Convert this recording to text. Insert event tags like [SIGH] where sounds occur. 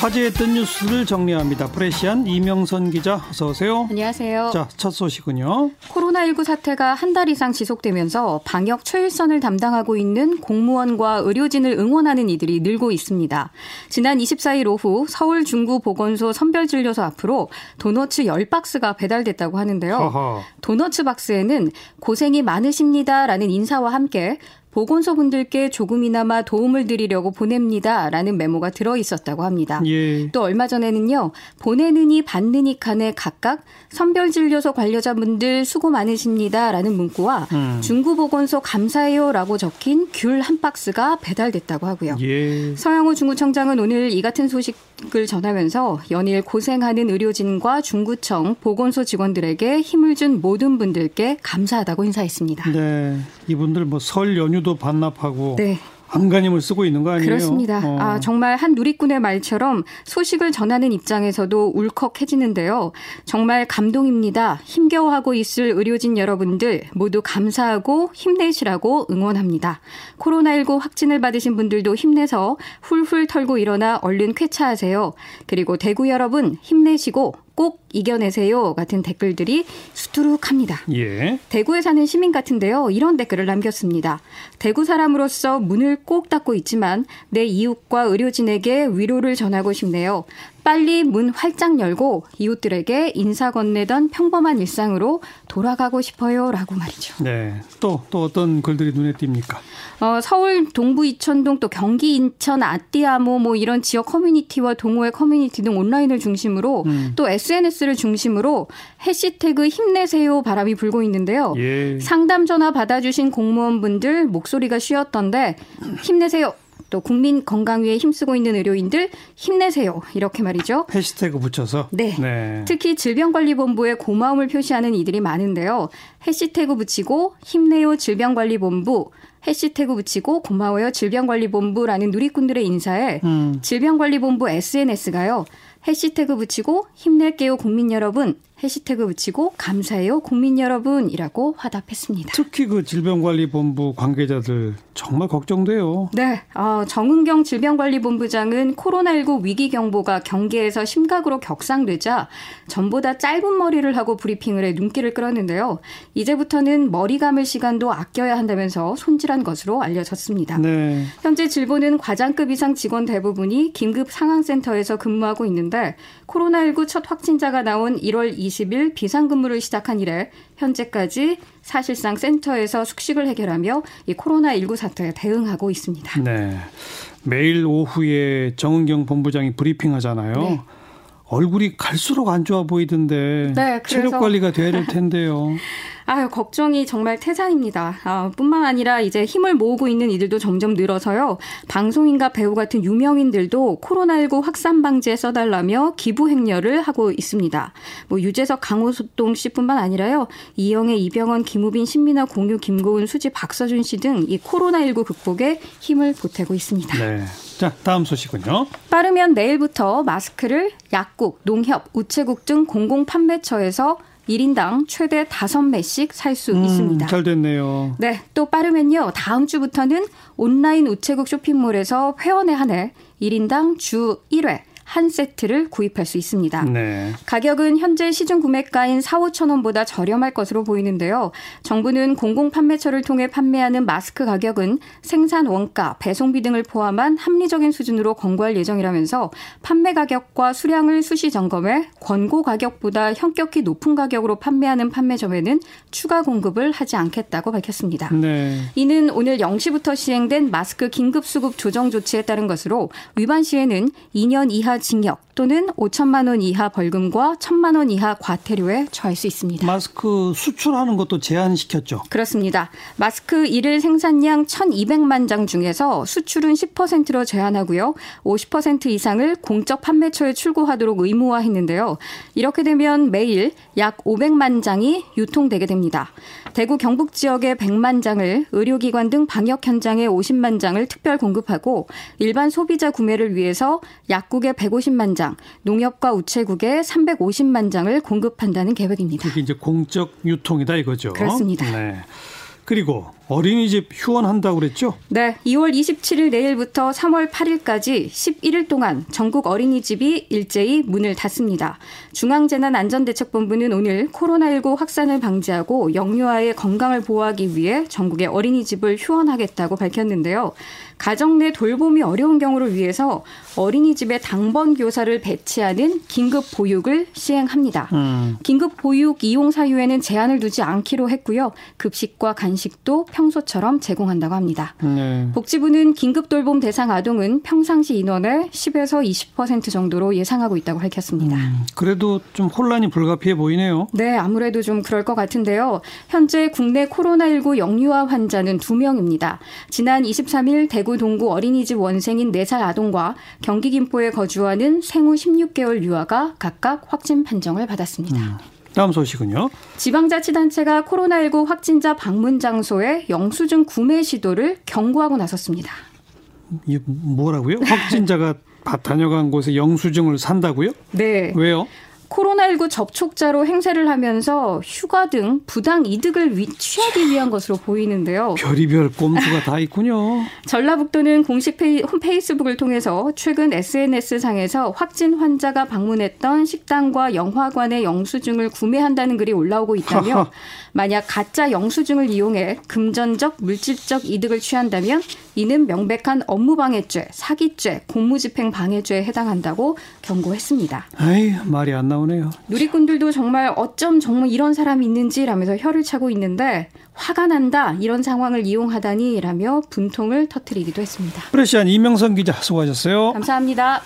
화제했던 뉴스를 정리합니다. 프레시안 이명선 기자 어서 오세요. 안녕하세요. 자, 첫 소식은요. 코로나19 사태가 한 달 이상 지속되면서 방역 최일선을 담당하고 있는 공무원과 의료진을 응원하는 이들이 늘고 있습니다. 지난 24일 오후 서울 중구 보건소 선별진료소 앞으로 도너츠 10박스가 배달됐다고 하는데요. 도너츠 박스에는 고생이 많으십니다라는 인사와 함께 보건소 분들께 조금이나마 도움을 드리려고 보냅니다. 라는 메모가 들어 있었다고 합니다. 예. 또 얼마 전에는요, 보내느니 받느니 칸에 각각 선별진료소 관료자분들 수고 많으십니다. 라는 문구와 음. 중구보건소 감사해요. 라고 적힌 귤 한 박스가 배달됐다고 하고요. 예. 서영우 중구청장은 오늘 이 같은 소식을 전하면서 연일 고생하는 의료진과 중구청 보건소 직원들에게 힘을 준 모든 분들께 감사하다고 인사했습니다. 네. 이분들 뭐 설 연휴도 반납하고 네. 안간힘을 쓰고 있는 거 아니에요? 그렇습니다. 어. 아, 정말 한 누리꾼의 말처럼 소식을 전하는 입장에서도 울컥해지는데요. 정말 감동입니다. 힘겨워하고 있을 의료진 여러분들 모두 감사하고 힘내시라고 응원합니다. 코로나19 확진을 받으신 분들도 힘내서 훌훌 털고 일어나 얼른 쾌차하세요. 그리고 대구 여러분 힘내시고 꼭 이겨내세요. 같은 댓글들이 수두룩합니다. 예. 대구에 사는 시민 같은데요. 이런 댓글을 남겼습니다. 대구 사람으로서 문을 꼭 닫고 있지만 내 이웃과 의료진에게 위로를 전하고 싶네요. 빨리 문 활짝 열고 이웃들에게 인사 건네던 평범한 일상으로 돌아가고 싶어요. 라고 말이죠. 네. 또, 또 어떤 글들이 눈에 띕니까? 어, 서울 동부 이천동 또 경기 인천 아띠아모 뭐 이런 지역 커뮤니티와 동호회 커뮤니티 등 온라인을 중심으로 음. 또 SNS 를 중심으로 해시태그 힘내세요 바람이 불고 있는데요. 예. 상담 전화 받아주신 공무원분들 목소리가 쉬었던데 힘내세요. 또 국민 건강 위에 힘쓰고 있는 의료인들 힘내세요. 이렇게 말이죠. 해시태그 붙여서. 네. 네. 특히 질병관리본부에 고마움을 표시하는 이들이 많은데요. 해시태그 붙이고 힘내요 질병관리본부, 해시태그 붙이고 고마워요 질병관리본부라는 누리꾼들의 인사에 음. 질병관리본부 SNS가요. 해시태그 붙이고 힘낼게요 국민 여러분, 해시태그 붙이고 감사해요 국민 여러분이라고 화답했습니다. 특히 그 질병관리본부 관계자들 정말 걱정돼요. 네, 어, 정은경 질병관리본부장은 코로나19 위기 경보가 경계에서 심각으로 격상되자 전보다 짧은 머리를 하고 브리핑을 해 눈길을 끌었는데요. 이제부터는 머리 감을 시간도 아껴야 한다면서 손질한 것으로 알려졌습니다. 네. 현재 질보는 과장급 이상 직원 대부분이 긴급 상황센터에서 근무하고 있는데 코로나19 첫 확진자가 나온 1월 20일 비상근무를 시작한 이래 현재까지 사실상 센터에서 숙식을 해결하며 이 코로나19 사태에 대응하고 있습니다. 네. 매일 오후에 정은경 본부장이 브리핑 하잖아요. 네. 얼굴이 갈수록 안 좋아 보이던데 네, 체력 관리가 돼야 될 텐데요. [LAUGHS] 아유, 걱정이 정말 태산입니다. 아, 뿐만 아니라 이제 힘을 모으고 있는 이들도 점점 늘어서요. 방송인과 배우 같은 유명인들도 코로나19 확산 방지에 써달라며 기부 행렬을 하고 있습니다. 뭐 유재석, 강호동 씨뿐만 아니라요. 이영애, 이병헌, 김우빈, 신민아, 공유, 김고은, 수지, 박서준 씨 등 이 코로나19 극복에 힘을 보태고 있습니다. 네. 자, 다음 소식은요. 빠르면 내일부터 마스크를 약국, 농협, 우체국 등 공공 판매처에서 1인당 최대 5매씩 살수 음, 있습니다. 잘 됐네요. 네, 또 빠르면요. 다음 주부터는 온라인 우체국 쇼핑몰에서 회원에 한해 1인당 주 1회 한 세트를 구입할 수 있습니다. 네. 가격은 현재 시중 구매가인 4, 5천 원보다 저렴할 것으로 보이는데요. 정부는 공공 판매처를 통해 판매하는 마스크 가격은 생산 원가, 배송비 등을 포함한 합리적인 수준으로 권고할 예정이라면서 판매 가격과 수량을 수시 점검해 권고 가격보다 현격히 높은 가격으로 판매하는 판매점에는 추가 공급을 하지 않겠다고 밝혔습니다. 네. 이는 오늘 0시부터 시행된 마스크 긴급 수급 조정 조치에 따른 것으로 위반 시에는 2년 이하 징역 또는 5천만 원 이하 벌금과 1천만 원 이하 과태료에 처할 수 있습니다. 마스크 수출하는 것도 제한시켰죠. 그렇습니다. 마스크 일일 생산량 1,200만 장 중에서 수출은 10%로 제한하고요. 50% 이상을 공적 판매처에 출고하도록 의무화했는데요. 이렇게 되면 매일 약 500만 장이 유통되게 됩니다. 대구 경북 지역의 100만 장을 의료기관 등 방역 현장에 50만 장을 특별 공급하고 일반 소비자 구매를 위해서 약국에 150만 장, 농협과 우체국에 350만 장을 공급한다는 계획입니다. 그게 이제 공적 유통이다 이거죠. 그렇습니다. 네. 그리고 어린이집 휴원한다고 그랬죠? 네, 2월 27일 내일부터 3월 8일까지 11일 동안 전국 어린이집이 일제히 문을 닫습니다. 중앙재난안전대책본부는 오늘 코로나19 확산을 방지하고 영유아의 건강을 보호하기 위해 전국의 어린이집을 휴원하겠다고 밝혔는데요. 가정 내 돌봄이 어려운 경우를 위해서 어린이집에 당번 교사를 배치하는 긴급 보육을 시행합니다. 음. 긴급 보육 이용 사유에는 제한을 두지 않기로 했고요. 급식과 간식도 평소처럼 제공한다고 합니다. 네. 복지부는 긴급 돌봄 대상 아동은 평상시 인원의 10에서 20% 정도로 예상하고 있다고 밝혔습니다. 음, 그래도 좀 혼란이 불가피해 보이네요. 네, 아무래도 좀 그럴 것 같은데요. 현재 국내 코로나19 영유아 환자는 2명입니다. 지난 23일 대구 동구 어린이집 원생인 4살 아동과 경기 김포에 거주하는 생후 16개월 유아가 각각 확진 판정을 받았습니다. 음. 다음 소식은요. 지방자치단체가 코로나19 확진자 방문 장소에 영수증 구매 시도를 경고하고 나섰습니다. 이게 뭐라고요? 확진자가 다녀간 곳에 영수증을 산다고요? 네. 왜요? 코로나19 접촉자로 행세를 하면서 휴가 등 부당 이득을 취하기 위한 것으로 보이는데요. 별이별 꼼수가 다 있군요. [LAUGHS] 전라북도는 공식 페이, 페이스북을 통해서 최근 SNS상에서 확진 환자가 방문했던 식당과 영화관의 영수증을 구매한다는 글이 올라오고 있다며 [LAUGHS] 만약 가짜 영수증을 이용해 금전적, 물질적 이득을 취한다면 이는 명백한 업무방해죄, 사기죄, 공무집행 방해죄에 해당한다고 경고했습니다. 아이 말이 안 나 오네요. 누리꾼들도 정말 어쩜 정말 이런 사람이 있는지라면서 혀를 차고 있는데 화가 난다 이런 상황을 이용하다니라며 분통을 터뜨리기도 했습니다. 프레시안 이명선 기자 수고하셨어요. 감사합니다.